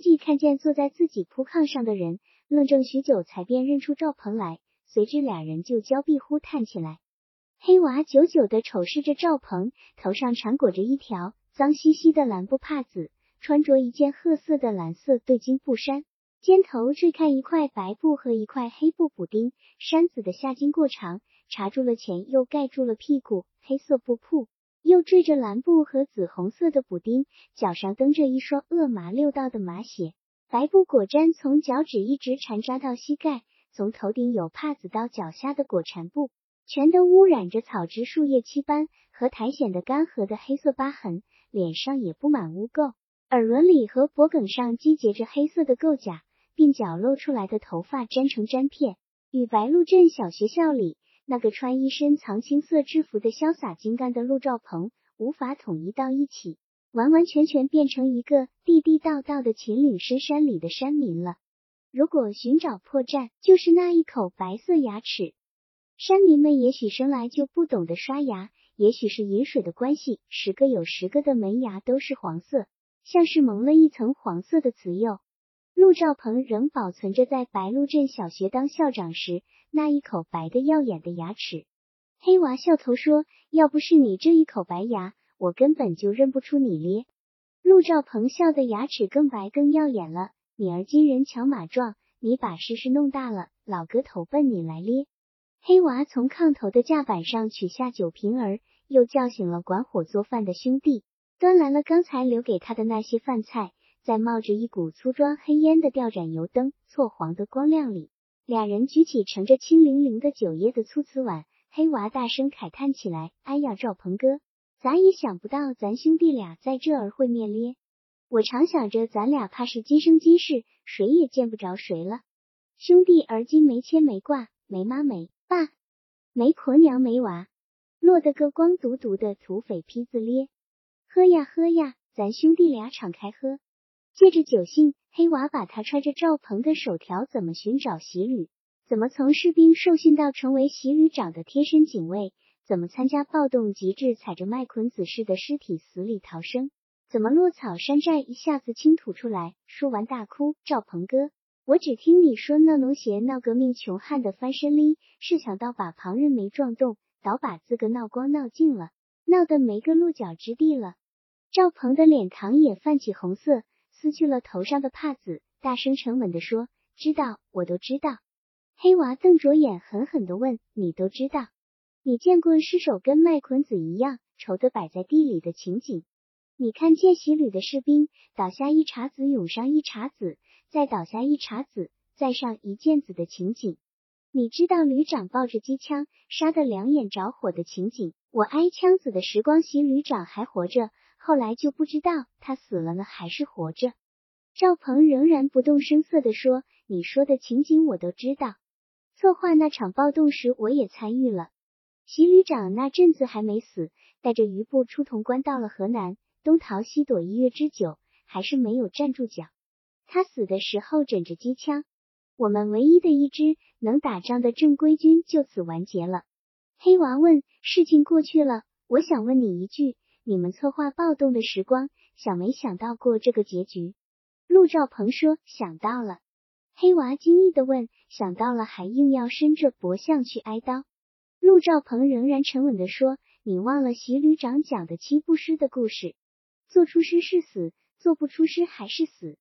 即看见坐在自己铺炕上的人，愣怔许久，才便认出赵鹏来。随之俩人就交臂呼叹起来。黑娃久久的瞅视着赵鹏，头上缠裹着一条脏兮兮的蓝布帕子，穿着一件褐色的蓝色对襟布衫，肩头缀看一块白布和一块黑布补丁，衫子的下襟过长，插住了前，又盖住了屁股，黑色布铺。又缀着蓝布和紫红色的补丁，脚上蹬着一双恶麻六道的麻鞋，白布裹毡从脚趾一直缠扎到膝盖，从头顶有帕子到脚下的裹缠布，全都污染着草枝树叶漆斑和苔藓的干涸的黑色疤痕，脸上也布满污垢，耳轮里和脖梗上积结着黑色的垢甲，鬓角露出来的头发粘成粘片，与白鹿镇小学校里。那个穿一身藏青色制服的潇洒精干的陆兆鹏，无法统一到一起，完完全全变成一个地地道道的秦岭深山里的山民了。如果寻找破绽，就是那一口白色牙齿。山民们也许生来就不懂得刷牙，也许是饮水的关系，十个有十个的门牙都是黄色，像是蒙了一层黄色的瓷釉。陆兆鹏仍保存着在白鹿镇小学当校长时那一口白的耀眼的牙齿。黑娃笑头说：“要不是你这一口白牙，我根本就认不出你咧。”陆兆鹏笑的牙齿更白更耀眼了。你儿今人强马壮，你把事事弄大了，老哥投奔你来咧。黑娃从炕头的架板上取下酒瓶儿，又叫醒了管火做饭的兄弟，端来了刚才留给他的那些饭菜。在冒着一股粗壮黑烟的吊盏油灯错黄的光亮里，俩人举起盛着清凌凌的酒液的粗瓷碗，黑娃大声慨叹起来：“哎呀，赵鹏哥，咱也想不到咱兄弟俩在这儿会面咧。我常想着咱俩怕是今生今世谁也见不着谁了。兄弟而今没牵没挂，没妈没爸，没婆娘没娃，落得个光独独的土匪坯子咧。喝呀喝呀，咱兄弟俩敞开喝。”借着酒兴，黑娃把他揣着赵鹏的手条，怎么寻找习旅，怎么从士兵受训到成为习旅长的贴身警卫，怎么参加暴动，极致踩着麦捆子似的尸体死里逃生，怎么落草山寨一下子倾吐出来。说完大哭：“赵鹏哥，我只听你说那农协闹革命，穷汉的翻身哩，是想到把旁人没撞动，倒把自个闹光闹尽了，闹得没个落脚之地了。”赵鹏的脸膛也泛起红色。撕去了头上的帕子，大声沉稳地说：“知道，我都知道。”黑娃瞪着眼，狠狠地问：“你都知道？你见过尸首跟麦捆子一样愁的摆在地里的情景？你看见洗旅的士兵倒下一茬子，涌上一茬子，再倒下一茬子，再上一箭子的情景？你知道旅长抱着机枪杀得两眼着火的情景？我挨枪子的时光，洗旅长还活着。”后来就不知道他死了呢，还是活着。赵鹏仍然不动声色地说：“你说的情景我都知道，策划那场暴动时我也参与了。习旅长那阵子还没死，带着余部出潼关到了河南，东逃西躲一月之久，还是没有站住脚。他死的时候枕着机枪，我们唯一的一支能打仗的正规军就此完结了。”黑娃问：“事情过去了，我想问你一句。”你们策划暴动的时光，想没想到过这个结局？陆兆鹏说想到了。黑娃惊异的问：想到了还硬要伸着脖项去挨刀？陆兆鹏仍然沉稳的说：你忘了习旅长讲的七步诗的故事？做出诗是死，做不出诗还是死，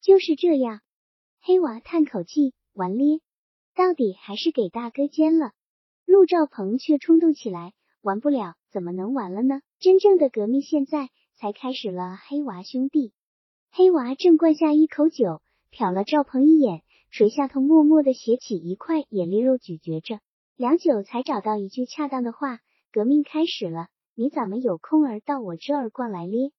就是这样。黑娃叹口气，完咧，到底还是给大哥奸了。陆兆鹏却冲动起来。玩不了，怎么能玩了呢？真正的革命现在才开始了。黑娃兄弟，黑娃正灌下一口酒，瞟了赵鹏一眼，垂下头，默默的写起一块眼粒肉，咀嚼着，良久才找到一句恰当的话：“革命开始了，你怎么有空儿到我这儿逛来咧？”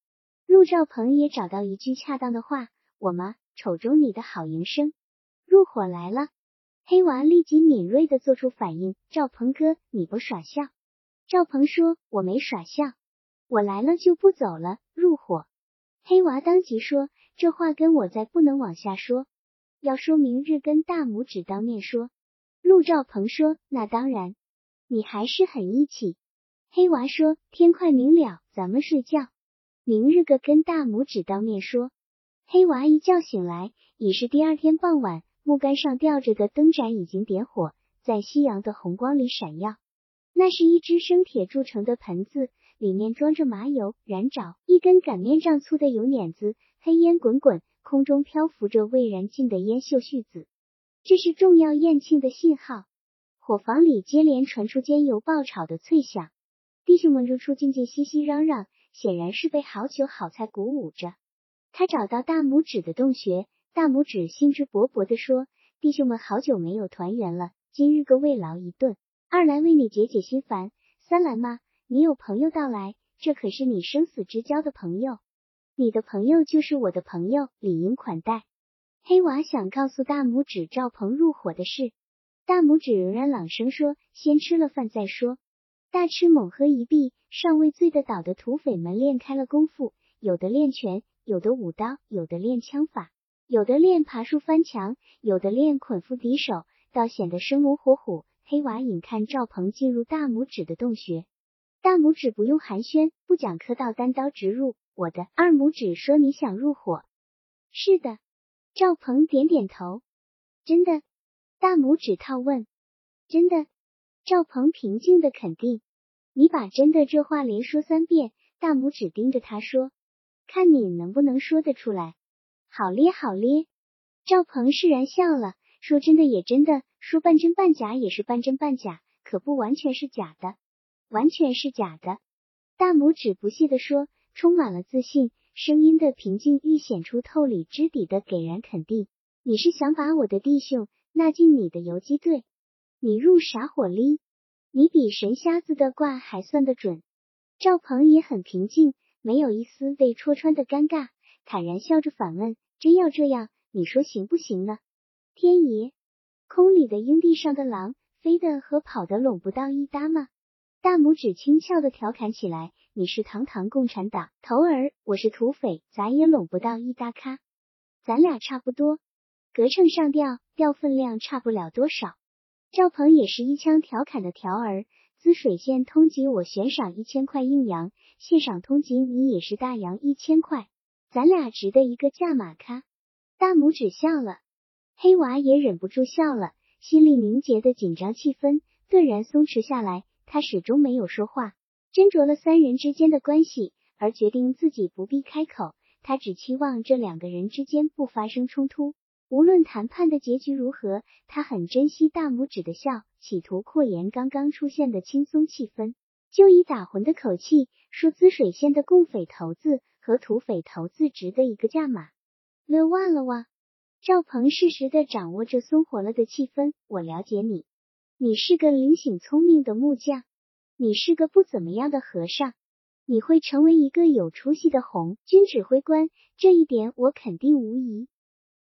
陆兆鹏也找到一句恰当的话：“我嘛，瞅中你的好营生，入伙来了。”黑娃立即敏锐的做出反应：“赵鹏哥，你不耍笑。”赵鹏说：“我没耍笑，我来了就不走了。”入伙，黑娃当即说：“这话跟我再不能往下说，要说明日跟大拇指当面说。”陆兆鹏说：“那当然，你还是很义气。”黑娃说：“天快明了，咱们睡觉，明日个跟大拇指当面说。”黑娃一觉醒来，已是第二天傍晚，木杆上吊着的灯盏已经点火，在夕阳的红光里闪耀。那是一只生铁铸成的盆子，里面装着麻油燃着，一根擀面杖粗的油碾子，黑烟滚滚，空中漂浮着未燃尽的烟锈絮子。这是重要宴庆的信号。伙房里接连传出煎油爆炒的脆响，弟兄们如出进进，熙熙嚷嚷，显然是被好酒好菜鼓舞着。他找到大拇指的洞穴，大拇指兴致勃勃地说：“弟兄们好久没有团圆了，今日个慰劳一顿，二来为你解解心烦，三来嘛，你有朋友到来，这可是你生死之交的朋友，你的朋友就是我的朋友，理应款待。”黑娃想告诉大拇指赵鹏入伙的事。大拇指仍然朗声说：“先吃了饭再说。”大吃猛喝一毕，尚未醉得倒的土匪们练开了功夫，有的练拳，有的舞刀，有的练枪法，有的练爬树翻墙，有的练捆缚敌手，倒显得生龙活虎。黑娃引看赵鹏进入大拇指的洞穴，大拇指不用寒暄，不讲客道，单刀直入。我的二拇指说：“你想入伙？”是的，赵鹏点点头。真的。大拇指套问：“真的？”赵鹏平静的肯定。你把“真的”这话连说三遍。大拇指盯着他说：“看你能不能说得出来。”好咧，好咧。赵鹏释然笑了，说：“真的也真的，说半真半假也是半真半假，可不完全是假的，完全是假的。”大拇指不屑地说，充满了自信，声音的平静愈显出透里知底的给然肯定。你是想把我的弟兄？纳进你的游击队，你入啥火哩？你比神瞎子的卦还算得准。赵鹏也很平静，没有一丝被戳穿的尴尬，坦然笑着反问：“真要这样，你说行不行呢？”天爷，空里的鹰地上的狼，飞的和跑的拢不到一搭吗？大拇指轻俏的调侃起来：“你是堂堂共产党头儿，我是土匪，咱也拢不到一搭咖，咱俩差不多。”隔秤上吊，吊分量差不了多少。赵鹏也是一腔调侃的条儿，滋水县通缉我悬赏一千块硬洋，现赏通缉你也是大洋一千块，咱俩值得一个价码咖。大拇指笑了，黑娃也忍不住笑了，心里凝结的紧张气氛顿然松弛下来。他始终没有说话，斟酌了三人之间的关系，而决定自己不必开口。他只期望这两个人之间不发生冲突。无论谈判的结局如何，他很珍惜大拇指的笑，企图扩延刚刚出现的轻松气氛，就以打魂的口气说：“滋水县的共匪头子和土匪头子值得一个价码。”乐忘了哇！赵鹏适时的掌握着松活了的气氛。我了解你，你是个灵醒聪明的木匠，你是个不怎么样的和尚，你会成为一个有出息的红军指挥官，这一点我肯定无疑。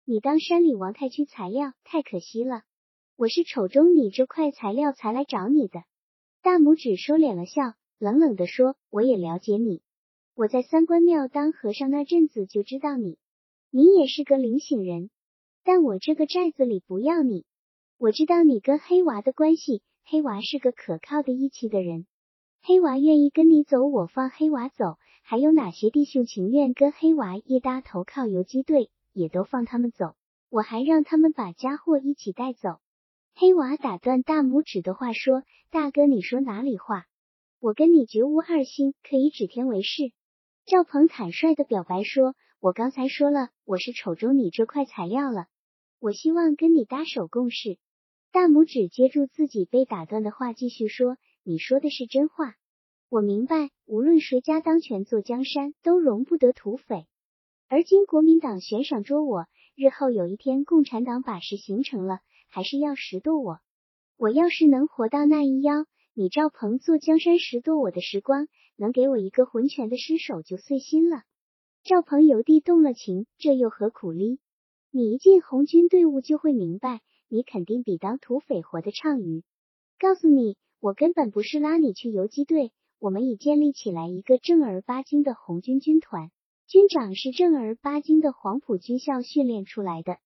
你当山里王太区材料太可惜了，我是瞅中你这块材料才来找你的。大拇指收敛了笑，冷冷的说：“我也了解你，我在三官庙当和尚那阵子就知道你，你也是个灵醒人。但我这个寨子里不要你，我知道你跟黑娃的关系，黑娃是个可靠的义气的人，黑娃愿意跟你走，我放黑娃走。还有哪些弟兄情愿跟黑娃一搭投靠游击队？”也都放他们走，我还让他们把家伙一起带走。黑娃打断大拇指的话说：“大哥，你说哪里话？我跟你绝无二心，可以指天为誓。”赵鹏坦率的表白说：“我刚才说了，我是瞅中你这块材料了，我希望跟你搭手共事。”大拇指接住自己被打断的话，继续说：“你说的是真话，我明白，无论谁家当权做江山，都容不得土匪。”而今国民党悬赏捉我，日后有一天共产党把事形成了，还是要拾掇我。我要是能活到那一妖，你赵鹏做江山拾掇我的时光，能给我一个浑全的尸首就碎心了。赵鹏由地动了情，这又何苦哩？你一进红军队伍就会明白，你肯定比当土匪活得畅于。告诉你，我根本不是拉你去游击队，我们已建立起来一个正儿八经的红军军团。军长是正儿八经的黄埔军校训练出来的。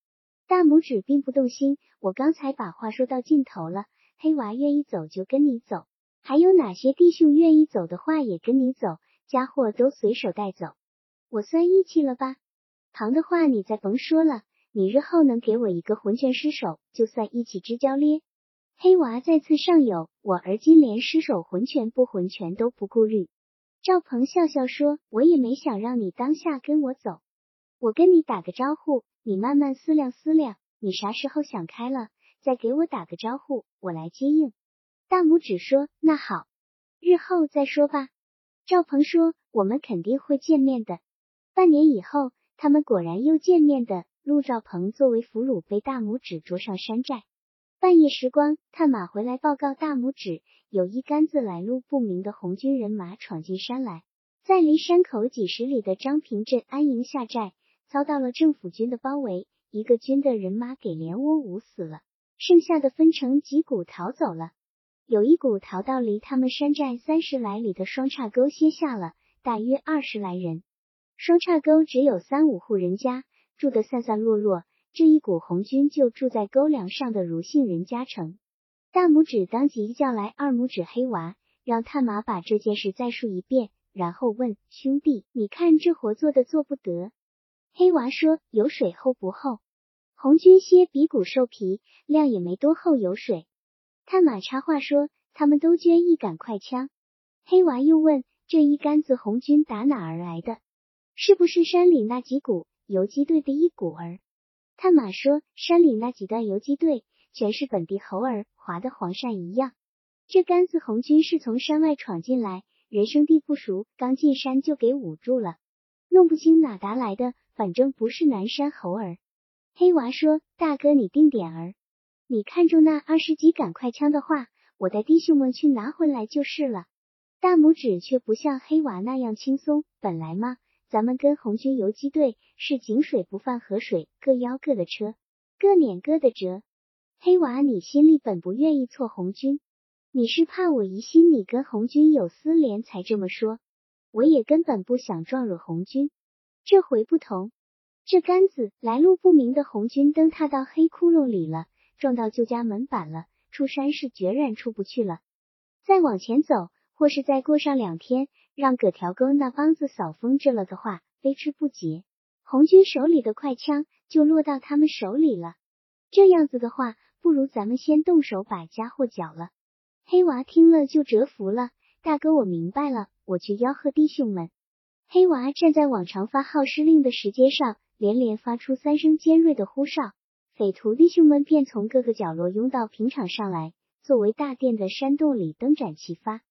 大拇指并不动心。我刚才把话说到尽头了。黑娃愿意走就跟你走，还有哪些弟兄愿意走的话也跟你走，家伙都随手带走。我算义气了吧？旁的话你再甭说了，你日后能给我一个浑拳失手，就算一起之交咧。黑娃再次上友，我而今连失手浑拳不浑拳都不顾虑。赵鹏笑笑说：“我也没想让你当下跟我走，我跟你打个招呼，你慢慢思量思量，你啥时候想开了，再给我打个招呼，我来接应。”大拇指说：“那好，日后再说吧。”赵鹏说：“我们肯定会见面的。”半年以后，他们果然又见面的。陆兆鹏作为俘虏被大拇指捉上山寨。半夜时光，探马回来报告大拇指，有一杆子来路不明的红军人马闯进山来，在离山口几十里的张平镇安营下寨，遭到了政府军的包围，一个军的人马给连窝捂死了，剩下的分成几股逃走了。有一股逃到离他们山寨三十来里的双岔沟歇下了，大约二十来人。双岔沟只有三五户人家，住得散散落落。这一股红军就住在沟梁上的如姓人家城。大拇指当即叫来二拇指黑娃，让探马把这件事再述一遍，然后问兄弟：“你看这活做的做不得？”黑娃说：“有水厚不厚？红军些比骨兽皮，量也没多厚，有水。”探马插话说：“他们都捐一杆快枪。”黑娃又问：“这一杆子红军打哪儿来的？是不是山里那几股游击队的一股儿？”探马说：“山里那几段游击队全是本地猴儿，划的黄鳝一样。这杆子红军是从山外闯进来，人生地不熟，刚进山就给捂住了，弄不清哪达来的，反正不是南山猴儿。”黑娃说：“大哥，你定点儿。”你看中那二十几杆快枪的话，我带弟兄们去拿回来就是了。大拇指却不像黑娃那样轻松。本来嘛，咱们跟红军游击队是井水不犯河水，各邀各的车，各撵各的辙。黑娃，你心里本不愿意错红军，你是怕我疑心你跟红军有私联才这么说。我也根本不想撞惹红军，这回不同，这杆子来路不明的红军蹬踏到黑窟窿里了。撞到旧家门板了，出山是决然出不去了。再往前走，或是再过上两天，让葛条沟那帮子扫风着了的话，非吃不结。红军手里的快枪就落到他们手里了。这样子的话，不如咱们先动手把家伙缴了。黑娃听了就折服了，大哥，我明白了，我去吆喝弟兄们。黑娃站在往常发号施令的石阶上，连连发出三声尖锐的呼哨。匪徒弟兄们便从各个角落拥到平场上来，作为大殿的山洞里灯盏齐发。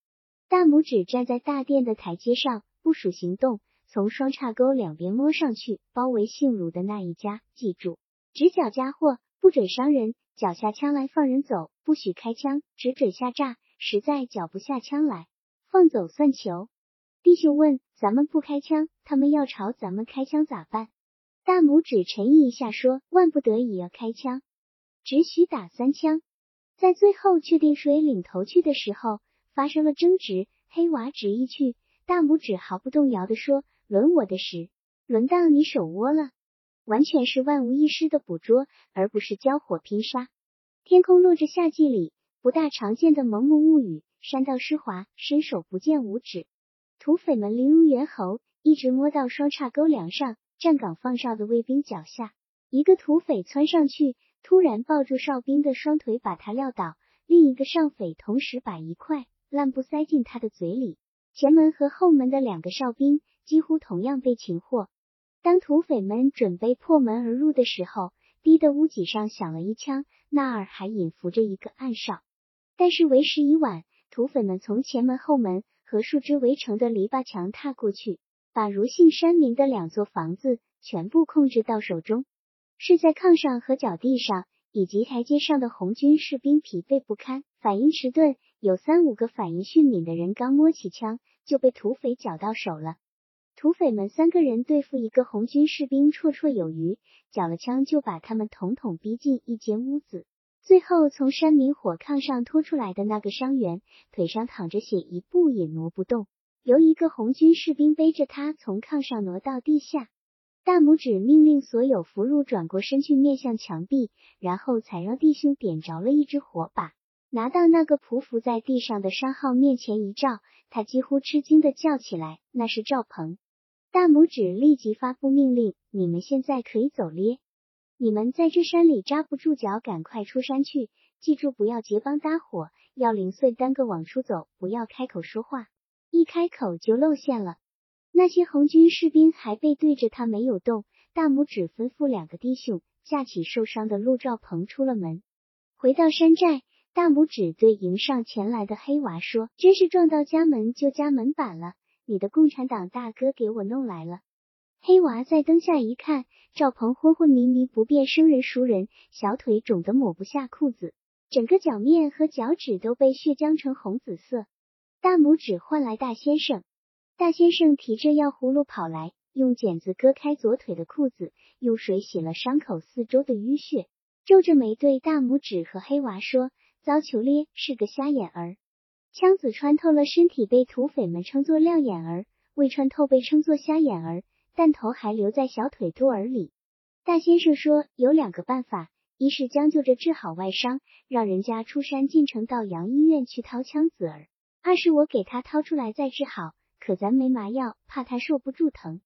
大拇指站在大殿的台阶上，部署行动，从双岔沟两边摸上去，包围姓卢的那一家。记住，只缴家伙，不准伤人；缴下枪来放人走，不许开枪，只准下炸。实在缴不下枪来，放走算球。弟兄问：咱们不开枪，他们要朝咱们开枪咋办？大拇指沉吟一下，说：“万不得已要开枪，只许打三枪。”在最后确定谁领头去的时候，发生了争执。黑娃执意去，大拇指毫不动摇的说：“轮我的时，轮到你手窝了。”完全是万无一失的捕捉，而不是交火拼杀。天空落着夏季里不大常见的蒙蒙雾雨，山道湿滑，伸手不见五指。土匪们灵如猿猴，一直摸到双岔沟梁上。站岗放哨的卫兵脚下，一个土匪窜上去，突然抱住哨兵的双腿，把他撂倒；另一个上匪同时把一块烂布塞进他的嘴里。前门和后门的两个哨兵几乎同样被擒获。当土匪们准备破门而入的时候，低的屋脊上响了一枪，那儿还隐伏着一个暗哨。但是为时已晚，土匪们从前门、后门和树枝围成的篱笆墙踏过去。把如姓山民的两座房子全部控制到手中。睡在炕上和脚地上以及台阶上的红军士兵疲惫不堪，反应迟钝。有三五个反应迅敏的人刚摸起枪，就被土匪缴到手了。土匪们三个人对付一个红军士兵绰绰有余，缴了枪就把他们统统逼进一间屋子。最后从山民火炕上拖出来的那个伤员，腿上淌着血，一步也挪不动。由一个红军士兵背着他从炕上挪到地下，大拇指命令所有俘虏转过身去面向墙壁，然后才让弟兄点着了一支火把，拿到那个匍匐在地上的商号面前一照，他几乎吃惊的叫起来：“那是赵鹏！”大拇指立即发布命令：“你们现在可以走咧！你们在这山里扎不住脚，赶快出山去！记住，不要结帮搭伙，要零碎单个往出走，不要开口说话，一开口就露馅了。”那些红军士兵还背对着他没有动。大拇指吩咐两个弟兄架起受伤的陆兆鹏出了门，回到山寨。大拇指对迎上前来的黑娃说：“真是撞到家门就家门板了。”你的共产党大哥给我弄来了。黑娃在灯下一看，赵鹏昏昏迷迷，不辨生人熟人，小腿肿得抹不下裤子，整个脚面和脚趾都被血浆成红紫色。大拇指唤来大先生，大先生提着药葫芦跑来，用剪子割开左腿的裤子，用水洗了伤口四周的淤血，皱着眉对大拇指和黑娃说：“糟球咧，是个瞎眼儿。”枪子穿透了身体，被土匪们称作亮眼儿；未穿透被称作瞎眼儿。弹头还留在小腿肚儿里。大先生说有两个办法：一是将就着治好外伤，让人家出山进城到洋医院去掏枪子儿；二是我给他掏出来再治好。可咱没麻药，怕他受不住疼。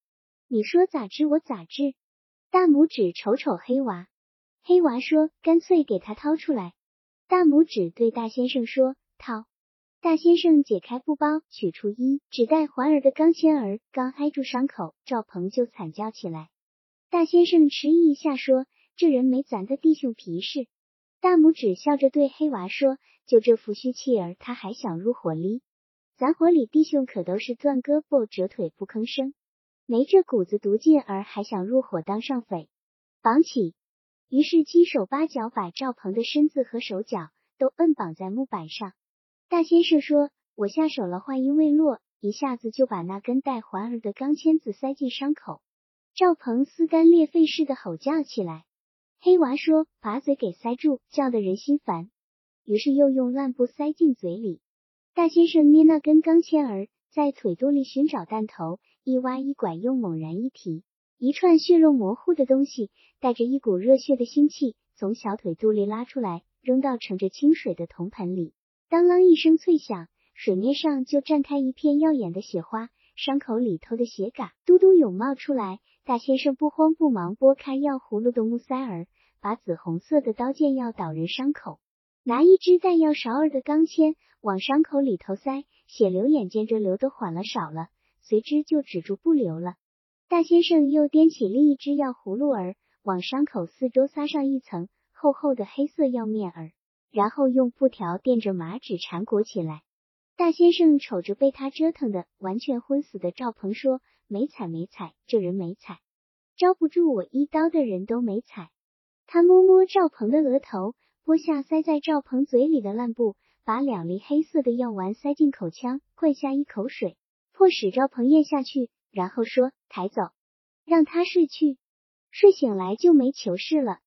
你说咋治我咋治？大拇指瞅瞅黑娃，黑娃说干脆给他掏出来。大拇指对大先生说掏。大先生解开布包，取出一只带环儿的钢签儿，刚挨住伤口，赵鹏就惨叫起来。大先生迟疑一下，说：“这人没咱的弟兄皮实。”大拇指笑着对黑娃说：“就这副虚气儿，他还想入伙哩？咱伙里弟兄可都是断胳膊折腿不吭声，没这股子毒劲儿，还想入伙当上匪？绑起！”于是七手八脚把赵鹏的身子和手脚都摁绑在木板上。大先生说：“我下手了，话音未落，一下子就把那根带环儿的钢签子塞进伤口。”赵鹏撕肝裂肺似的吼叫起来。黑娃说：“把嘴给塞住，叫得人心烦。”于是又用烂布塞进嘴里。大先生捏那根钢签儿，在腿肚里寻找弹头，一挖一拐，又猛然一提，一串血肉模糊的东西，带着一股热血的腥气，从小腿肚里拉出来，扔到盛着清水的铜盆里。当啷一声脆响，水面上就绽开一片耀眼的血花，伤口里头的血嘎嘟嘟涌冒出来。大先生不慌不忙拨开药葫芦的木塞儿，把紫红色的刀剑药导人伤口，拿一只带药勺儿的钢签往伤口里头塞，血流眼见着流得缓了少了，随之就止住不流了。大先生又掂起另一只药葫芦儿，往伤口四周撒上一层厚厚的黑色药面儿。然后用布条垫着麻纸缠裹起来。大先生瞅着被他折腾的完全昏死的赵鹏说：“没踩没踩，这人没踩，招不住我一刀的人都没踩。”他摸摸赵鹏的额头，拨下塞在赵鹏嘴里的烂布，把两粒黑色的药丸塞进口腔，灌下一口水，迫使赵鹏咽下去，然后说：“抬走，让他睡去，睡醒来就没糗事了。”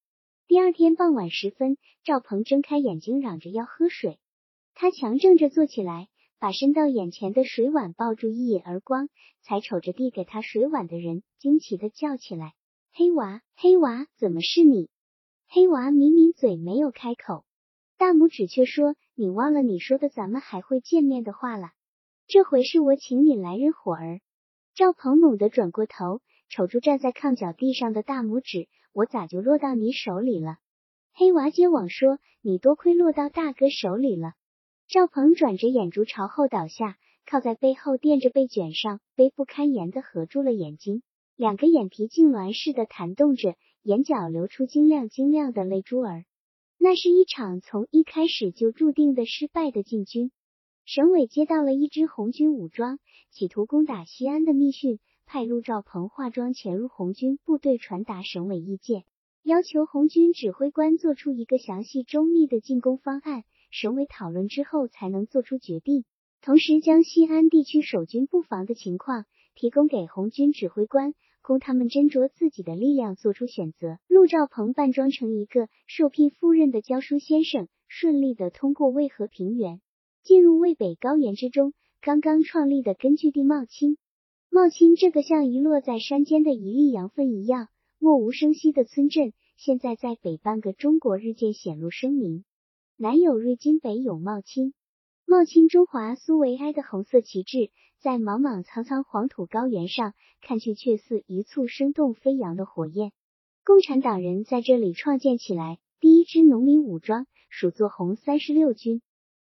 第二天傍晚时分，赵鹏睁开眼睛，嚷着要喝水。他强挣着坐起来，把伸到眼前的水碗抱住一眼而光，才瞅着递给他水碗的人，惊奇的叫起来：“黑娃，黑娃，怎么是你？”黑娃抿抿嘴，没有开口。大拇指却说：“你忘了你说的咱们还会见面的话了。这回是我请你来认火儿。”赵鹏猛地转过头，瞅住站在炕脚地上的大拇指。我咋就落到你手里了？黑娃接网说：“你多亏落到大哥手里了。”赵鹏转着眼珠朝后倒下，靠在背后垫着被卷上，背不堪言的合住了眼睛，两个眼皮痉挛似的弹动着，眼角流出晶亮晶亮的泪珠儿。那是一场从一开始就注定的失败的进军。省委接到了一支红军武装企图攻打西安的密讯。派陆兆鹏化妆潜入红军部队，传达省委意见，要求红军指挥官做出一个详细周密的进攻方案。省委讨论之后才能做出决定，同时将西安地区守军布防的情况提供给红军指挥官，供他们斟酌自己的力量做出选择。陆兆鹏扮装成一个受聘赴任的教书先生，顺利的通过渭河平原，进入渭北高原之中刚刚创立的根据地茂清。茂清这个像遗落在山间的一粒羊粪一样默无声息的村镇，现在在北半个中国日渐显露声名。南有瑞金，北有茂清。冒青中华苏维埃的红色旗帜，在莽莽苍苍黄土高原上，看去却似一簇生动飞扬的火焰。共产党人在这里创建起来第一支农民武装，属作红三十六军。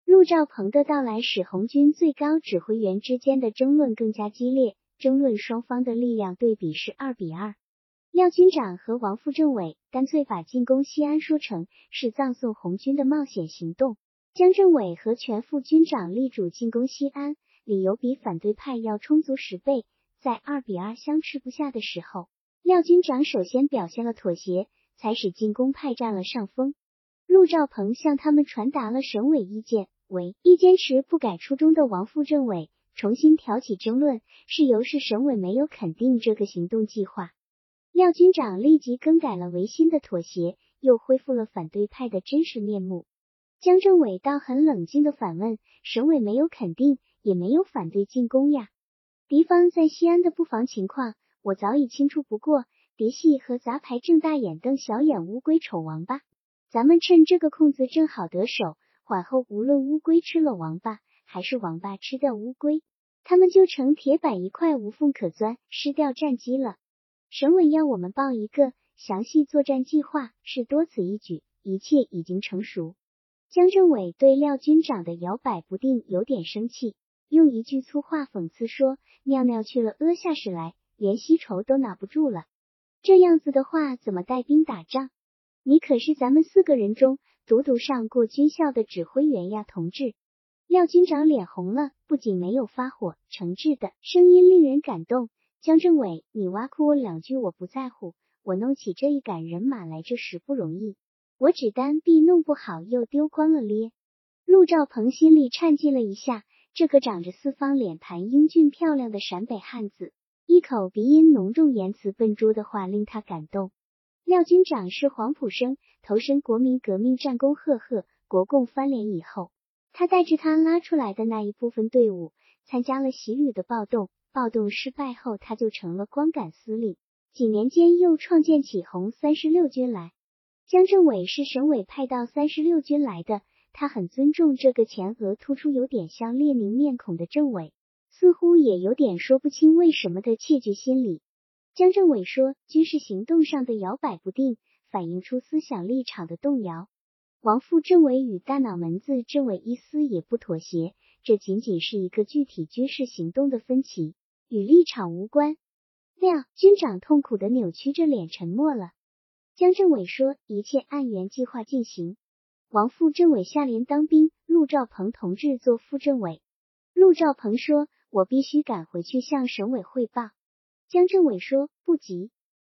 陆兆鹏的到来使红军最高指挥员之间的争论更加激烈，争论双方的力量对比是二比二。廖军长和王副政委干脆把进攻西安说成是葬送红军的冒险行动。江政委和全副军长力主进攻西安，理由比反对派要充足十倍。在二比二相持不下的时候，廖军长首先表现了妥协，才使进攻派占了上风。陆兆鹏向他们传达了省委意见，为一坚持不改初衷的王副政委重新挑起争论，是由是省委没有肯定这个行动计划。廖军长立即更改了违心的妥协，又恢复了反对派的真实面目。江政委倒很冷静的反问：“省委没有肯定，也没有反对进攻呀。敌方在西安的布防情况，我早已清楚不过。嫡系和杂牌正大眼瞪小眼，乌龟丑王八。咱们趁这个空子正好得手，缓后无论乌龟吃了王八，还是王八吃掉乌龟，他们就成铁板一块，无缝可钻，失掉战机了。省委要我们报一个详细作战计划，是多此一举，一切已经成熟。”江政委对廖军长的摇摆不定有点生气，用一句粗话讽刺说：“尿尿去了屙下屎来，连吸筹都拿不住了。这样子的话，怎么带兵打仗？你可是咱们四个人中独独上过军校的指挥员呀，同志！”廖军长脸红了，不仅没有发火，诚挚的声音令人感动。江政委，你挖苦我两句我不在乎，我弄起这一杆人马来，这实不容易。我只单臂弄不好，又丢光了咧。陆兆鹏心里颤悸了一下，这个长着四方脸盘、英俊漂亮的陕北汉子，一口鼻音浓重、言辞笨拙的话令他感动。廖军长是黄埔生，投身国民革命，战功赫赫。国共翻脸以后，他带着他拉出来的那一部分队伍，参加了习旅的暴动。暴动失败后，他就成了光杆司令。几年间，又创建起红三十六军来。江政委是省委派到三十六军来的，他很尊重这个前额突出、有点像列宁面孔的政委，似乎也有点说不清为什么的窃惧心理。江政委说，军事行动上的摇摆不定，反映出思想立场的动摇。王副政委与大脑门子政委一丝也不妥协，这仅仅是一个具体军事行动的分歧，与立场无关。廖军长痛苦的扭曲着脸，沉默了。江政委说：“一切按原计划进行。”王副政委下连当兵，陆兆鹏同志做副政委。陆兆鹏说：“我必须赶回去向省委汇报。”江政委说：“不急，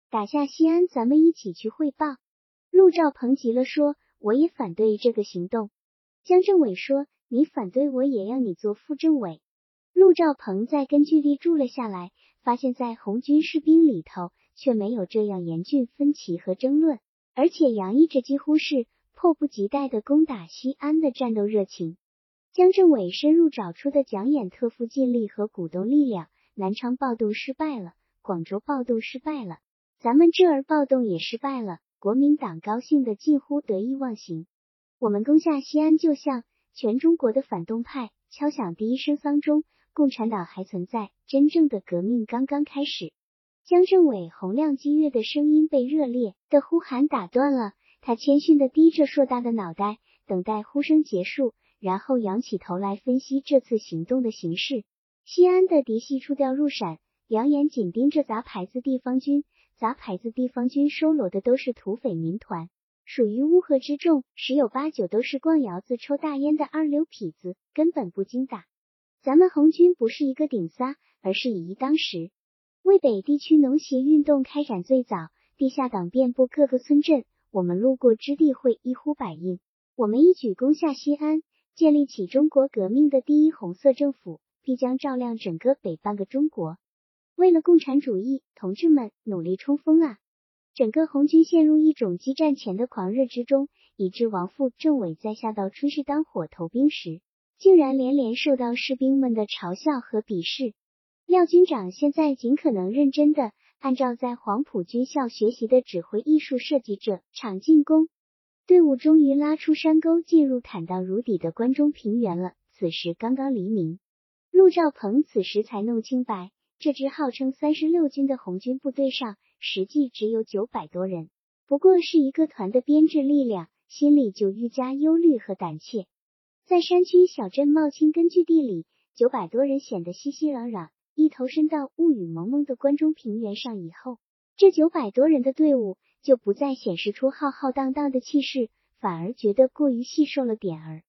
打下西安，咱们一起去汇报。”陆兆鹏急了，说：“我也反对这个行动。”江政委说：“你反对，我也要你做副政委。”陆兆鹏在根据地住了下来，发现，在红军士兵里头。却没有这样严峻分歧和争论，而且洋溢着几乎是迫不及待的攻打西安的战斗热情。江政委深入找出的讲演特负尽力和鼓动力量，南昌暴动失败了，广州暴动失败了，咱们这儿暴动也失败了。国民党高兴的近乎得意忘形。我们攻下西安，就像全中国的反动派敲响第一声丧钟，共产党还存在，真正的革命刚刚开始。江政委洪亮激越的声音被热烈的呼喊打断了，他谦逊的低着硕大的脑袋，等待呼声结束，然后仰起头来分析这次行动的形势。西安的嫡系出调入陕，两眼紧盯着杂牌子地方军，杂牌子地方军收罗的都是土匪民团，属于乌合之众，十有八九都是逛窑子、抽大烟的二流痞子，根本不经打。咱们红军不是一个顶仨，而是以一当十。渭北地区农协运动开展最早，地下党遍布各个村镇。我们路过之地会一呼百应。我们一举攻下西安，建立起中国革命的第一红色政府，必将照亮整个北半个中国。为了共产主义，同志们努力冲锋啊！整个红军陷入一种激战前的狂热之中，以致王副政委在下到春市当火投兵时，竟然连连受到士兵们的嘲笑和鄙视。廖军长现在尽可能认真的按照在黄埔军校学习的指挥艺术设计这场进攻，队伍终于拉出山沟，进入坦荡如砥的关中平原了。此时刚刚黎明。陆兆鹏此时才弄清白，这支号称三十六军的红军部队上，实际只有九百多人，不过是一个团的编制力量，心里就愈加忧虑和胆怯。在山区小镇茂青根据地里，九百多人显得熙熙攘攘。一投身到雾雨蒙蒙的关中平原上以后，这九百多人的队伍就不再显示出浩浩荡荡的气势，反而觉得过于细瘦了点儿。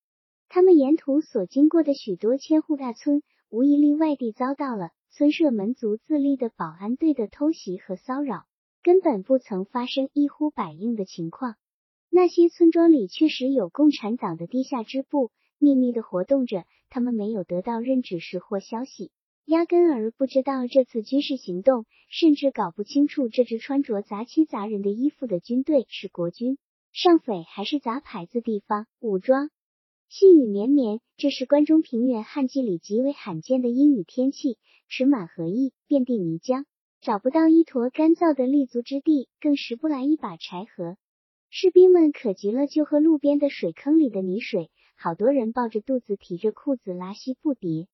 他们沿途所经过的许多千户大村，无一例外地遭到了村社门族自立的保安队的偷袭和骚扰，根本不曾发生一呼百应的情况。那些村庄里确实有共产党的地下支部，秘密的活动着，他们没有得到任指示或消息。压根儿不知道这次军事行动，甚至搞不清楚这支穿着杂七杂人的衣服的军队是国军、上匪还是杂牌子地方武装。细雨绵绵，这是关中平原旱季里极为罕见的阴雨天气，池满河溢，遍地泥浆，找不到一坨干燥的立足之地，更拾不来一把柴禾。士兵们渴极了，就喝路边的水坑里的泥水，好多人抱着肚子，提着裤子，拉稀不迭。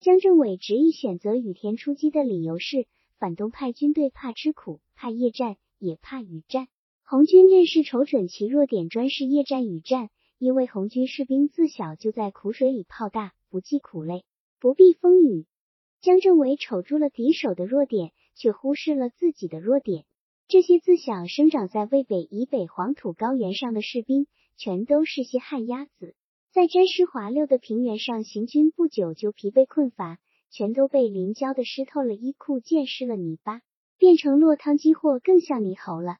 江政委执意选择雨田出击的理由是，反动派军队怕吃苦，怕夜战，也怕雨战。红军认识瞅准其弱点，专是夜战、雨战。因为红军士兵自小就在苦水里泡大，不计苦累，不避风雨。江政委瞅住了敌手的弱点，却忽视了自己的弱点。这些自小生长在渭北以北黄土高原上的士兵，全都是些旱鸭子。在沾湿滑溜的平原上行军不久就疲惫困乏，全都被淋浇的湿透了衣裤，溅湿了泥巴，变成落汤鸡或更像泥猴了。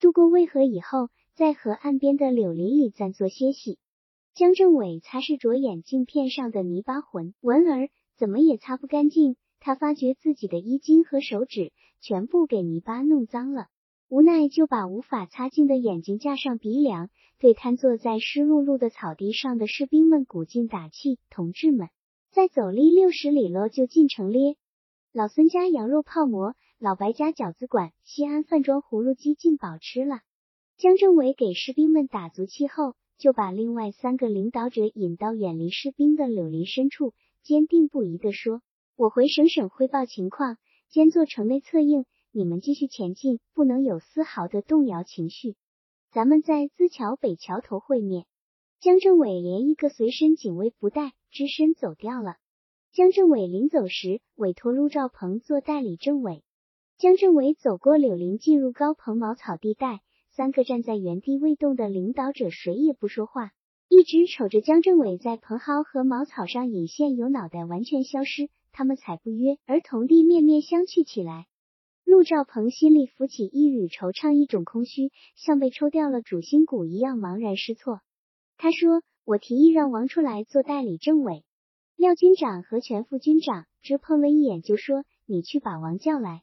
渡过渭河以后，在河岸边的柳林里暂作歇息。江政委擦拭着眼镜片上的泥巴浑纹儿，怎么也擦不干净。他发觉自己的衣襟和手指全部给泥巴弄脏了。无奈就把无法擦净的眼睛架上鼻梁，对瘫坐在湿漉漉的草地上的士兵们鼓劲打气：“同志们，再走力六十里了就进城咧！老孙家羊肉泡馍，老白家饺子馆，西安饭庄葫芦鸡进饱吃了。”江政委给士兵们打足气后，就把另外三个领导者引到远离士兵的柳林深处，坚定不移地说：“我回省省汇报情况，兼做城内策应。”你们继续前进，不能有丝毫的动摇情绪。咱们在资桥北桥头会面。江政委连一个随身警卫不带，只身走掉了。江政委临走时，委托陆兆鹏做代理政委。江政委走过柳林，进入高棚茅草地带。三个站在原地未动的领导者，谁也不说话，一直瞅着江政委在蓬蒿和茅草上隐现，有脑袋完全消失。他们才不约而同地面面相觑起来。陆兆鹏心里浮起一缕惆怅，一种空虚，像被抽掉了主心骨一样，茫然失措。他说：“我提议让王出来做代理政委。”廖军长和全副军长只碰了一眼，就说：“你去把王叫来。”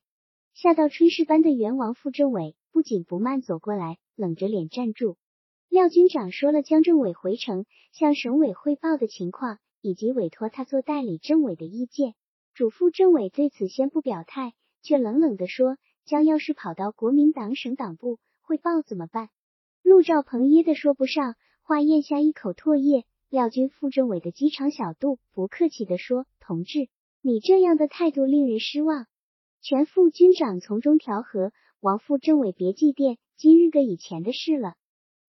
下到炊事班的原王副政委不紧不慢走过来，冷着脸站住。廖军长说了江政委回城向省委汇报的情况，以及委托他做代理政委的意见，嘱咐政委对此先不表态。却冷冷地说：“将要是跑到国民党省党部汇报怎么办？”陆兆鹏噎得说不上话，咽下一口唾液。廖军副政委的机场小肚不客气地说：“同志，你这样的态度令人失望。”全副军长从中调和：“王副政委别祭奠，今日个以前的事了。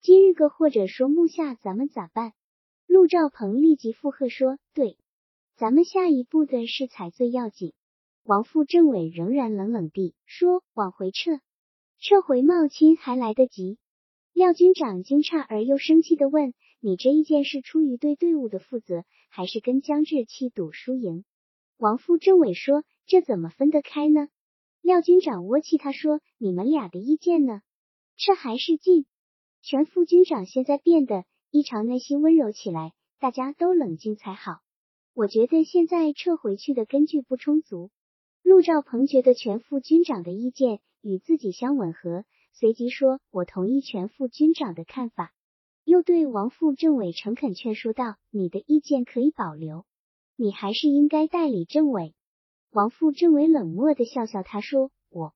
今日个或者说目下咱们咋办？”陆兆鹏立即附和说：“对，咱们下一步的事才最要紧。”王副政委仍然冷冷地说：“往回撤，撤回茂亲还来得及。”廖军长惊诧而又生气的问：“你这意见是出于对队伍的负责，还是跟江志气赌输赢？”王副政委说：“这怎么分得开呢？”廖军长窝气他说：“你们俩的意见呢？撤还是进？”全副军长现在变得异常耐心温柔起来，大家都冷静才好。我觉得现在撤回去的根据不充足。陆兆鹏觉得全副军长的意见与自己相吻合，随即说：“我同意全副军长的看法。”又对王副政委诚恳劝说道：“你的意见可以保留，你还是应该代理政委。”王副政委冷漠的笑笑，他说：“我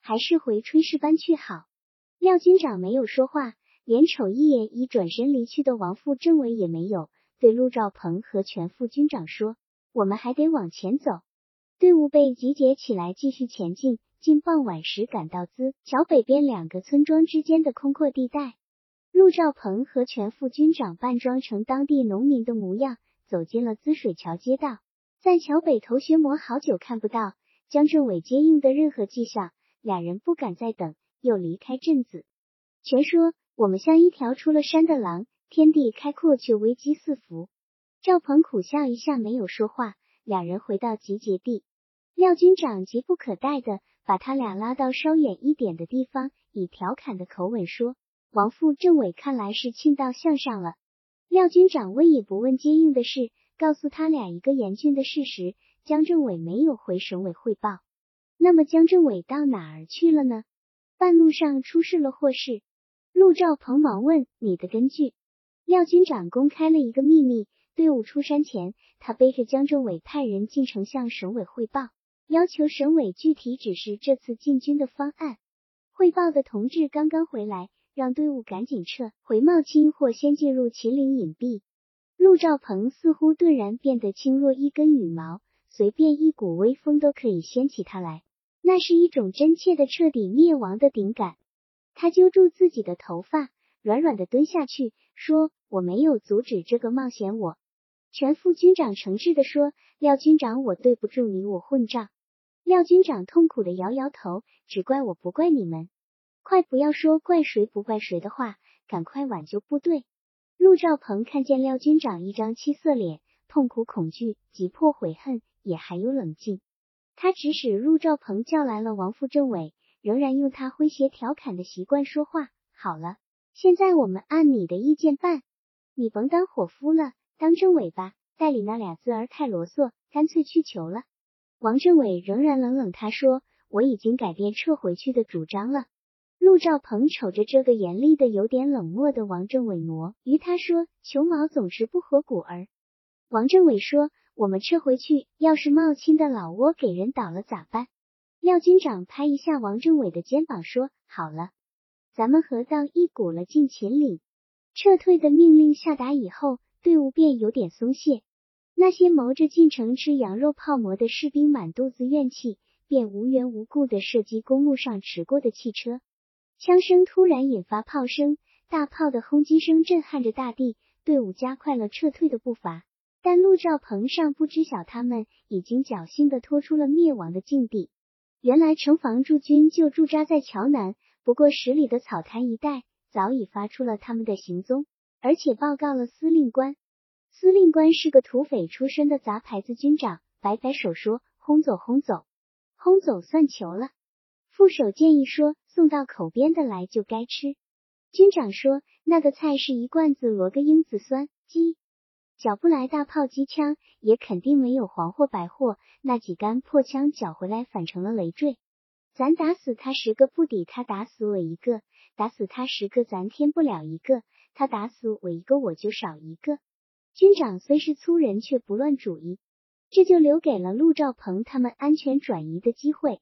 还是回炊事班去好。”廖军长没有说话，连瞅一眼已转身离去的王副政委也没有，对陆兆鹏和全副军长说：“我们还得往前走。”队伍被集结起来，继续前进。近傍晚时，赶到资桥北边两个村庄之间的空阔地带。陆兆鹏和全副军长扮装成当地农民的模样，走进了滋水桥街道。在桥北头薛磨好久看不到江政委接应的任何迹象，俩人不敢再等，又离开镇子。全说我们像一条出了山的狼，天地开阔却危机四伏。赵鹏苦笑一下，没有说话。两人回到集结地。廖军长急不可待的把他俩拉到稍远一点的地方，以调侃的口吻说：“王副政委看来是倾倒向上了。”廖军长问也不问接应的事，告诉他俩一个严峻的事实：江政委没有回省委汇报。那么江政委到哪儿去了呢？半路上出事了或是？陆兆鹏忙问：“你的根据？”廖军长公开了一个秘密：队伍出山前，他背着江政委派人进城向省委汇报。要求省委具体指示这次进军的方案。汇报的同志刚刚回来，让队伍赶紧撤回茂清或先进入秦岭隐蔽。陆兆鹏似乎顿然变得轻若一根羽毛，随便一股微风都可以掀起他来。那是一种真切的彻底灭亡的顶感。他揪住自己的头发，软软的蹲下去，说：“我没有阻止这个冒险。”我全副军长诚挚的说：“廖军长，我对不住你，我混账。”廖军长痛苦的摇摇头，只怪我不怪你们，快不要说怪谁不怪谁的话，赶快挽救部队。陆兆鹏看见廖军长一张七色脸，痛苦、恐惧、急迫、悔恨，也还有冷静。他指使陆兆鹏叫来了王副政委，仍然用他诙谐调侃的习惯说话。好了，现在我们按你的意见办，你甭当伙夫了，当政委吧。代理那俩字儿太啰嗦，干脆去求了。王政委仍然冷冷，他说：“我已经改变撤回去的主张了。”陆兆鹏瞅着这个严厉的、有点冷漠的王政委，挪于他说：“穷毛总是不合骨儿。”王政委说：“我们撤回去，要是冒青的老窝给人倒了咋办？”廖军长拍一下王政委的肩膀说：“好了，咱们合到一股了，进秦岭。”撤退的命令下达以后，队伍便有点松懈。那些谋着进城吃羊肉泡馍的士兵满肚子怨气，便无缘无故的射击公路上驰过的汽车。枪声突然引发炮声，大炮的轰击声震撼着大地。队伍加快了撤退的步伐，但陆兆鹏尚不知晓，他们已经侥幸的拖出了灭亡的境地。原来城防驻军就驻扎在桥南不过十里的草滩一带，早已发出了他们的行踪，而且报告了司令官。司令官是个土匪出身的杂牌子军长，摆摆手说：“轰走，轰走，轰走算球了。”副手建议说：“送到口边的来就该吃。”军长说：“那个菜是一罐子罗格英子酸鸡，缴不来大炮机枪，也肯定没有黄货白货。那几杆破枪缴回来反成了累赘，咱打死他十个不抵他打死我一个，打死他十个咱添不了一个，他打死我一个我就少一个。”军长虽是粗人，却不乱主意，这就留给了陆兆鹏他们安全转移的机会。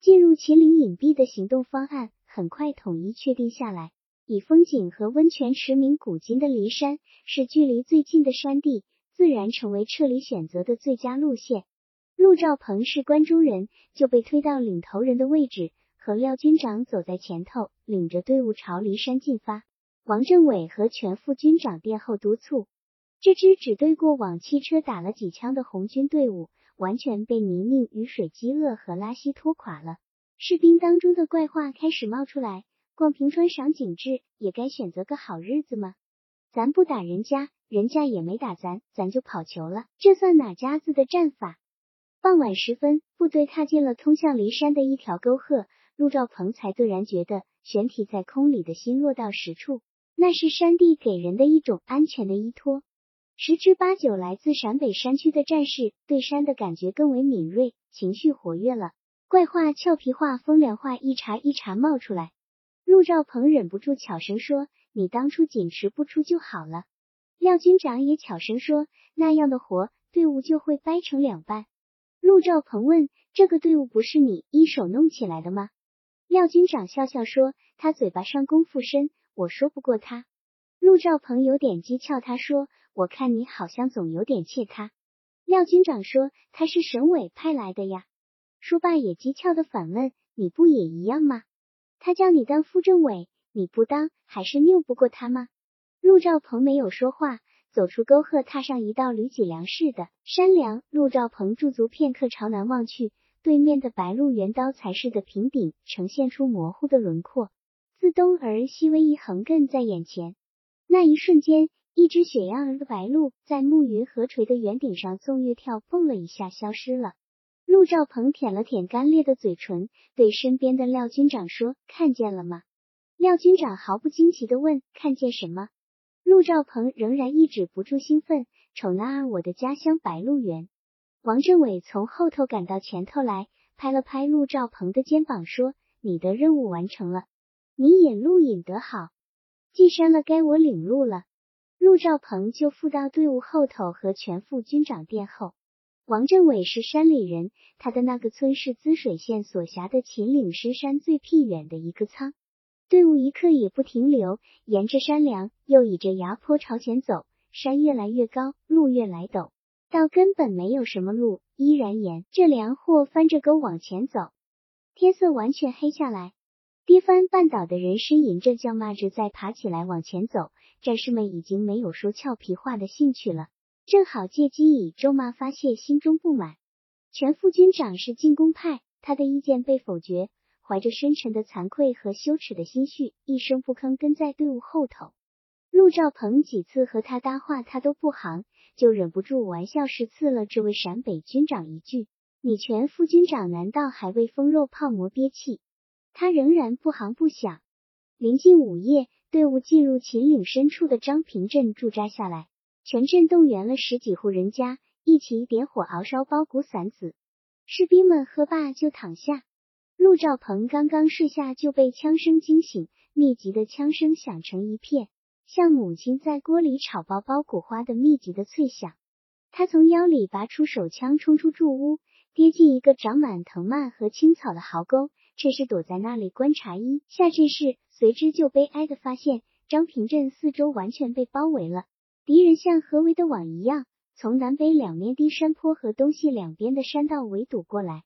进入秦岭隐蔽的行动方案很快统一确定下来，以风景和温泉驰名古今的骊山是距离最近的山地，自然成为撤离选择的最佳路线。陆兆鹏是关中人，就被推到领头人的位置，和廖军长走在前头，领着队伍朝骊山进发。王政委和全副军长殿后督促。这支只对过往汽车打了几枪的红军队伍，完全被泥泞、雨水、饥饿和拉稀拖垮了。士兵当中的怪话开始冒出来：逛平川赏景致，也该选择个好日子吗？咱不打人家，人家也没打咱，咱就跑球了，这算哪家子的战法？傍晚时分，部队踏进了通向骊山的一条沟壑，陆兆鹏才顿然觉得悬体在空里的心落到实处，那是山地给人的一种安全的依托。十之八九，来自陕北山区的战士对山的感觉更为敏锐，情绪活跃了。怪话、俏皮话、风凉话一茬一茬冒出来。陆兆鹏忍不住悄声说：“你当初紧持不出就好了。”廖军长也悄声说：“那样的活，队伍就会掰成两半。”陆兆鹏问：“这个队伍不是你一手弄起来的吗？”廖军长笑笑说：“他嘴巴上功夫深，我说不过他。”陆兆鹏有点讥诮他说：“我看你好像总有点怯他。”廖军长说：“他是省委派来的呀。”说罢也讥诮的反问：“你不也一样吗？他叫你当副政委，你不当，还是拗不过他吗？”陆兆鹏没有说话，走出沟壑，踏上一道驴脊梁式的山梁。陆兆鹏驻足片刻，朝南望去，对面的白鹿原刀裁似的平顶呈现出模糊的轮廓，自东而西微一横亘在眼前。那一瞬间，一只雪样儿的白鹭在暮云河垂的圆顶上纵跃跳蹦了一下，消失了。陆兆鹏舔了舔干裂的嘴唇，对身边的廖军长说：“看见了吗？”廖军长毫不惊奇的问：“看见什么？”陆兆鹏仍然抑制不住兴奋，瞅那儿我的家乡白鹿原。王政委从后头赶到前头来，拍了拍陆兆鹏的肩膀，说：“你的任务完成了，你引路引得好，进山了，该我领路了。”陆兆鹏就附到队伍后头和全副军长殿后。王政委是山里人，他的那个村是滋水县所辖的秦岭深山最僻远的一个仓。队伍一刻也不停留，沿着山梁又倚着崖坡朝前走。山越来越高，路越来陡，到根本没有什么路，依然沿着梁或翻着沟往前走。天色完全黑下来，跌翻绊倒的人呻吟着、叫骂着，再爬起来往前走。战士们已经没有说俏皮话的兴趣了，正好借机以咒骂发泄心中不满。全副军长是进攻派，他的意见被否决。怀着深沉的惭愧和羞耻的心绪，一声不吭跟在队伍后头。陆兆鹏几次和他搭话，他都不行，就忍不住玩笑式刺了这位陕北军长一句：“你全副军长难道还为风肉泡馍憋气？”他仍然不行不响。临近午夜，队伍进入秦岭深处的张平镇驻扎下来，全镇动员了十几户人家，一起点火熬烧包谷馓子。士兵们喝罢就躺下。陆兆鹏刚刚睡下，就被枪声惊醒，密集的枪声响成一片，像母亲在锅里炒包包谷花的密集的脆响。他从腰里拔出手枪，冲出住屋，跌进一个长满藤蔓和青草的壕沟，却是躲在那里观察一下阵势。随之就悲哀的发现，张平镇四周完全被包围了，敌人像合围的网一样，从南北两面低山坡和东西两边的山道围堵过来。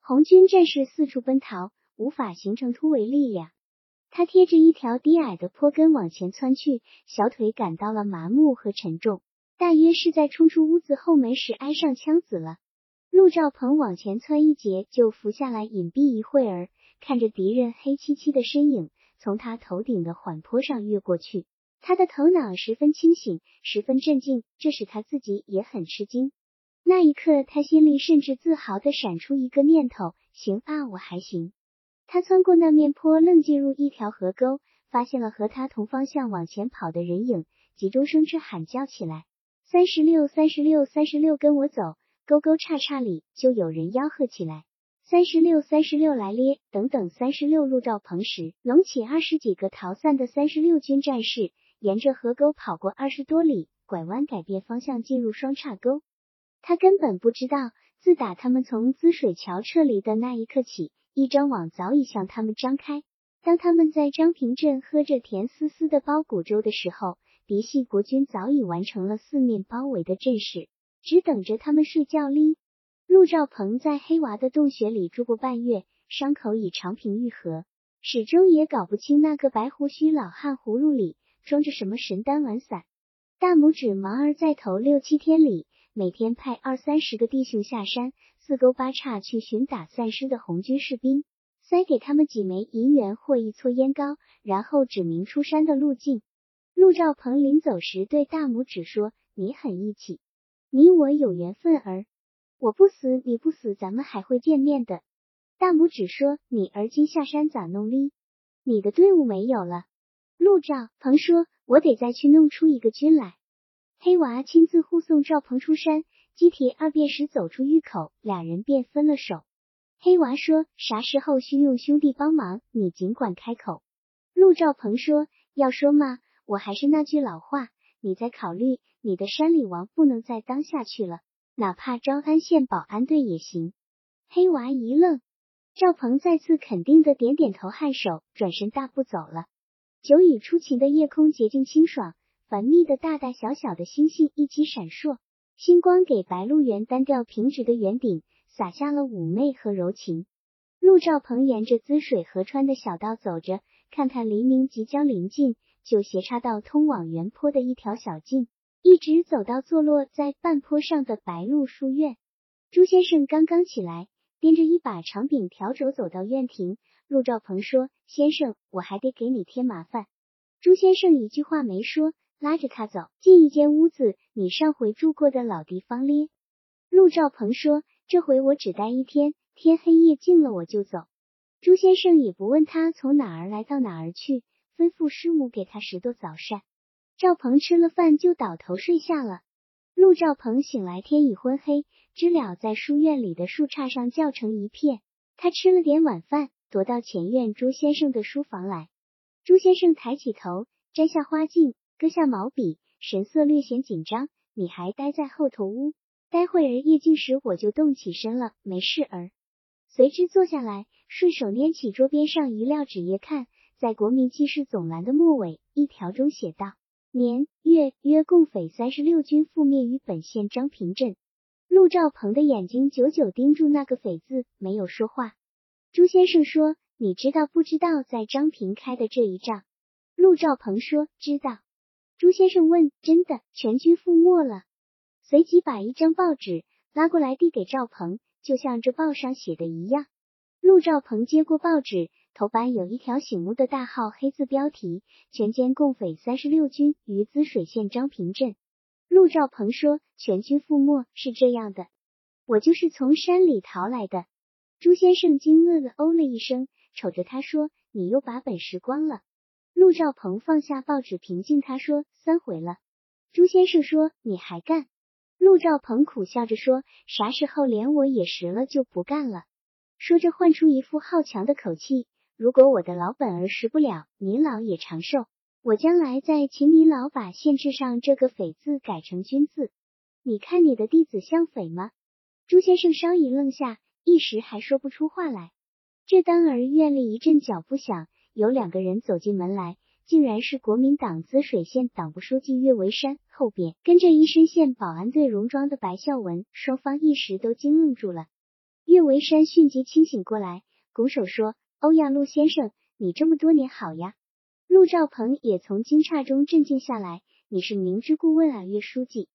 红军战士四处奔逃，无法形成突围力量。他贴着一条低矮的坡根往前窜去，小腿感到了麻木和沉重，大约是在冲出屋子后门时挨上枪子了。陆兆鹏往前窜一截，就伏下来隐蔽一会儿，看着敌人黑漆漆的身影从他头顶的缓坡上越过去。他的头脑十分清醒，十分镇静，这使他自己也很吃惊。那一刻，他心里甚至自豪的闪出一个念头：行啊，我还行。他穿过那面坡，愣进入一条河沟，发现了和他同方向往前跑的人影，急中生智喊叫起来：“三十六，三十六，三十六，跟我走！”沟沟叉叉里就有人吆喝起来：“三十六，三十六，来咧！”等等，三十六路兆鹏时，隆起二十几个逃散的三十六军战士，沿着河沟跑过二十多里，拐弯改变方向进入双岔沟。他根本不知道，自打他们从滋水桥撤离的那一刻起，一张网早已向他们张开。当他们在张平镇喝着甜丝丝的包谷粥的时候，嫡系国军早已完成了四面包围的阵势，只等着他们睡觉哩。陆兆鹏在黑娃的洞穴里住过半月，伤口已长平愈合，始终也搞不清那个白胡须老汉葫芦里装着什么神丹丸散。大拇指忙儿在头六七天里。每天派二三十个弟兄下山，四沟八叉去寻打散失的红军士兵，塞给他们几枚银元或一撮烟膏，然后指明出山的路径。陆兆鹏临走时对大拇指说：“你很义气，你我有缘分儿，我不死你不死，咱们还会见面的。”大拇指说：“你而今下山咋弄哩？你的队伍没有了。”陆兆鹏说：“我得再去弄出一个军来。”黑娃亲自护送赵鹏出山，鸡蹄二便时走出峪口，俩人便分了手。黑娃说：“啥时候需用兄弟帮忙，你尽管开口。”陆兆鹏说：“要说嘛，我还是那句老话，你在考虑，你的山里王不能再当下去了，哪怕招安县保安队也行。”黑娃一愣，赵鹏再次肯定的点点头，颔首，转身大步走了。久雨初晴的夜空洁净清爽，繁密的大大小小的星星一起闪烁，星光给白鹿原单调平直的圆顶洒下了妩媚和柔情。陆兆鹏沿着滋水河川的小道走着，看看黎明即将临近，就斜插到通往原坡的一条小径，一直走到坐落在半坡上的白鹿书院。朱先生刚刚起来，掂着一把长柄笤帚走到院庭。陆兆鹏说：“先生，我还得给你添麻烦。”朱先生一句话没说，拉着他走进一间屋子，你上回住过的老地方咧。陆兆鹏说：“这回我只待一天。”天黑夜静了，我就走。朱先生也不问他从哪儿来到哪儿去，吩咐师母给他拾掇早膳。赵鹏吃了饭就倒头睡下了。陆兆鹏醒来，天已昏黑，知了在书院里的树杈上叫成一片。他吃了点晚饭，躲到前院朱先生的书房来。朱先生抬起头，摘下花镜，搁下毛笔，神色略显紧张。你还待在后头屋，待会儿夜静时我就动起身了，没事儿。随之坐下来，顺手拈起桌边上一撂纸页看，在国民记事总栏的末尾一条中写道：年月约共匪三十六军覆灭于本县张平镇。陆兆鹏的眼睛久久盯住那个匪字，没有说话。朱先生说：“你知道不知道在张平开的这一仗？”陆兆鹏说：“知道。”朱先生问：“真的全军覆没了？”随即把一张报纸拉过来递给赵鹏。就像这报上写的一样，陆兆鹏接过报纸，头版有一条醒目的大号黑字标题：“全歼共匪三十六军于滋水县张平镇。”陆兆鹏说：“全军覆没是这样的，我就是从山里逃来的。”朱先生惊愕的哦了一声，瞅着他说：“你又把本事光了。”陆兆鹏放下报纸，平静他说：“三回了。”朱先生说：“你还干？”陆兆鹏苦笑着说：“啥时候连我也识了就不干了。”说着换出一副好强的口气：“如果我的老本儿食不了，你老也长寿。我将来再请你老把县志上这个匪字改成军字。你看你的弟子像匪吗？”朱先生稍一愣下，一时还说不出话来。这当儿院里一阵脚步响，有两个人走进门来。竟然是国民党滋水县党部书记岳维山，后边跟着一身县保安队戎装的白孝文，双方一时都惊愣住了。岳维山迅即清醒过来，拱手说：“欧阳陆先生，你这么多年好呀。”陆兆鹏也从惊诧中镇静下来：“你是明知故问啊，岳书记。”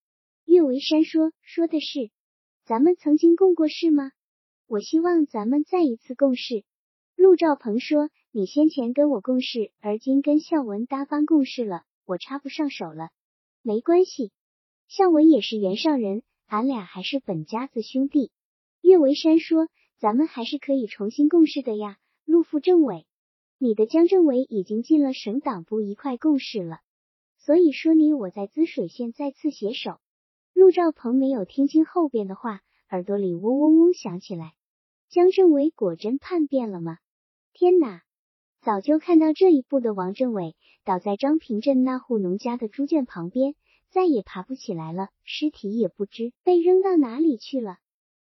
岳维山说：“说的是，咱们曾经共过事吗？我希望咱们再一次共事。”陆兆鹏说。你先前跟我共事，而今跟孝文搭帮共事了，我插不上手了。没关系，孝文也是原上人，俺俩还是本家子兄弟。岳维山说：“咱们还是可以重新共事的呀。”陆副政委，你的江政委已经进了省党部一块共事了，所以说你我在滋水县再次携手。陆兆鹏没有听清后边的话，耳朵里嗡嗡嗡响起来。江政委果真叛变了吗？天哪！早就看到这一步的王政委倒在张平镇那户农家的猪圈旁边，再也爬不起来了，尸体也不知被扔到哪里去了。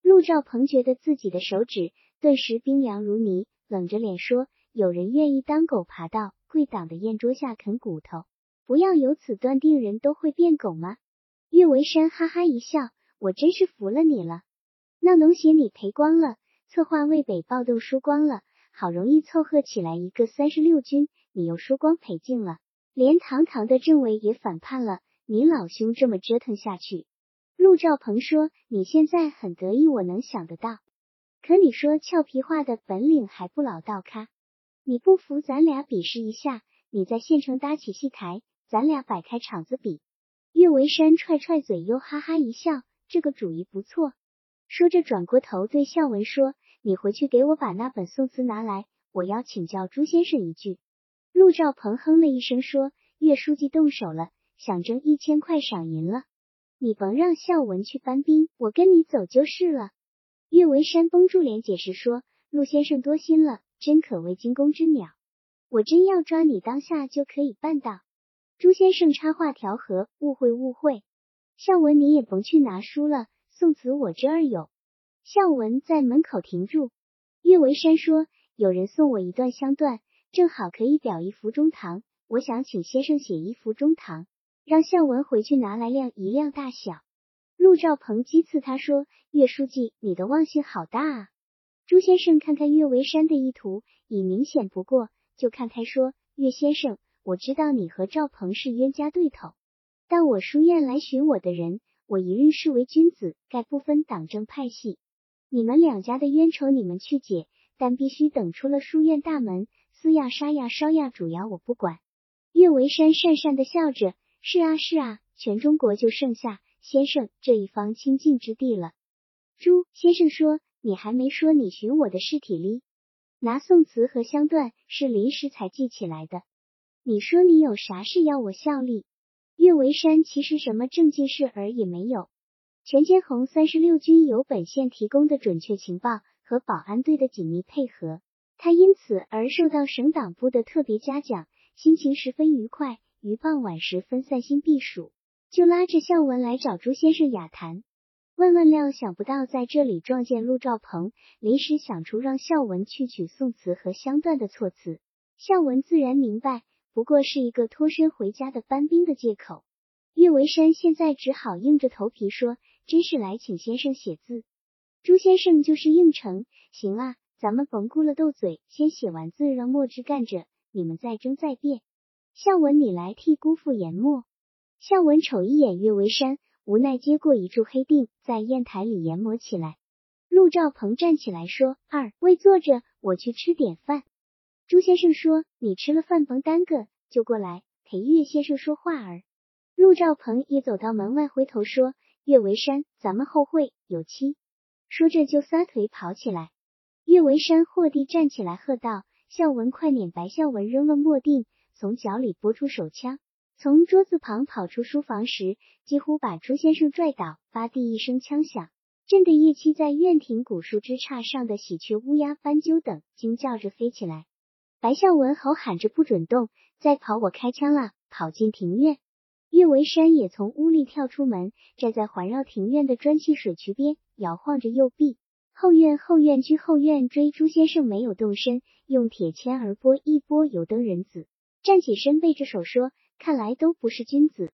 陆兆鹏觉得自己的手指顿时冰凉如泥，冷着脸说：“有人愿意当狗爬到贵党的宴桌下啃骨头，不要由此断定人都会变狗吗？”岳维山哈哈一笑：“我真是服了你了。那农协你赔光了，策划渭北暴动输光了。”好容易凑合起来一个三十六军，你又输光赔尽了，连堂堂的政委也反叛了。你老兄这么折腾下去，陆兆鹏说：“你现在很得意，我能想得到。可你说俏皮话的本领还不老道咖？你不服，咱俩比试一下。你在县城搭起戏台，咱俩摆开场子比。”岳维山踹踹嘴，又哈哈一笑：“这个主意不错。”说着转过头对孝文说。你回去给我把那本宋词拿来，我要请教朱先生一句。陆兆鹏哼了一声说：“岳书记动手了，想挣一千块赏银了。你甭让孝文去搬兵，我跟你走就是了。”岳维山绷住脸解释说：“陆先生多心了，真可谓惊弓之鸟。我真要抓你当下就可以办到。”朱先生插话调和：“误会误会，孝文你也甭去拿书了，宋词我这儿有。”孝文在门口停住，岳维山说：“有人送我一段香缎，正好可以裱一幅中堂，我想请先生写一幅中堂，让孝文回去拿来量一量大小。陆兆鹏讥刺他说：“岳书记，你的忘性好大啊！”朱先生看看岳维山的意图已明显不过，就看开说：“岳先生，我知道你和赵鹏是冤家对头，但我书院来寻我的人，我一律视为君子，概不分党政派系。你们两家的冤仇，你们去解。”但必须等出了书院大门，撕呀杀呀烧呀煮呀，我不管。岳维山讪讪的笑着：“是啊是啊，全中国就剩下先生这一方清净之地了。”朱先生说：“你还没说你寻我的尸体哩？拿宋词和香断是临时才记起来的。你说你有啥事要我效力？”岳维山其实什么正经事儿也没有。全歼红三十六军由本县提供的准确情报。和保安队的紧密配合，他因此而受到省党部的特别嘉奖，心情十分愉快。于傍晚时分散心避暑，就拉着孝文来找朱先生雅谈。万万料想不到在这里撞见陆兆鹏，临时想出让孝文去取宋词和香断的措辞。孝文自然明白，不过是一个脱身回家的班兵的借口。岳维山现在只好硬着头皮说：“真是来请先生写字。”朱先生就是应承，行啊，咱们甭顾了斗嘴，先写完字让墨汁干着，你们再争再辩。孝文，你来替姑父研墨。孝文瞅一眼岳维山，无奈接过一柱黑锭，在砚台里研磨起来。陆兆鹏站起来说：“二位坐着，我去吃点饭。”朱先生说：“你吃了饭甭耽搁，就过来陪岳先生说话儿。”陆兆鹏也走到门外，回头说：“岳维山，咱们后会有期。”说着就撒腿跑起来。岳维山霍地站起来喝道：“孝文，快撵！”白孝文扔了墨锭，从脚里拨出手枪，从桌子旁跑出书房时，几乎把朱先生拽倒。吧地一声枪响，震得夜栖在院庭古树枝杈上的喜鹊、乌鸦、斑鸠等惊叫着飞起来。白孝文吼喊着：“不准动！再跑，我开枪了！”跑进庭院。岳维山也从屋里跳出门，站在环绕庭院的砖砌水渠边。摇晃着右臂，后院后院居后院追朱先生没有动身，用铁签儿拨一拨油灯人子，站起身背着手说：“看来都不是君子。”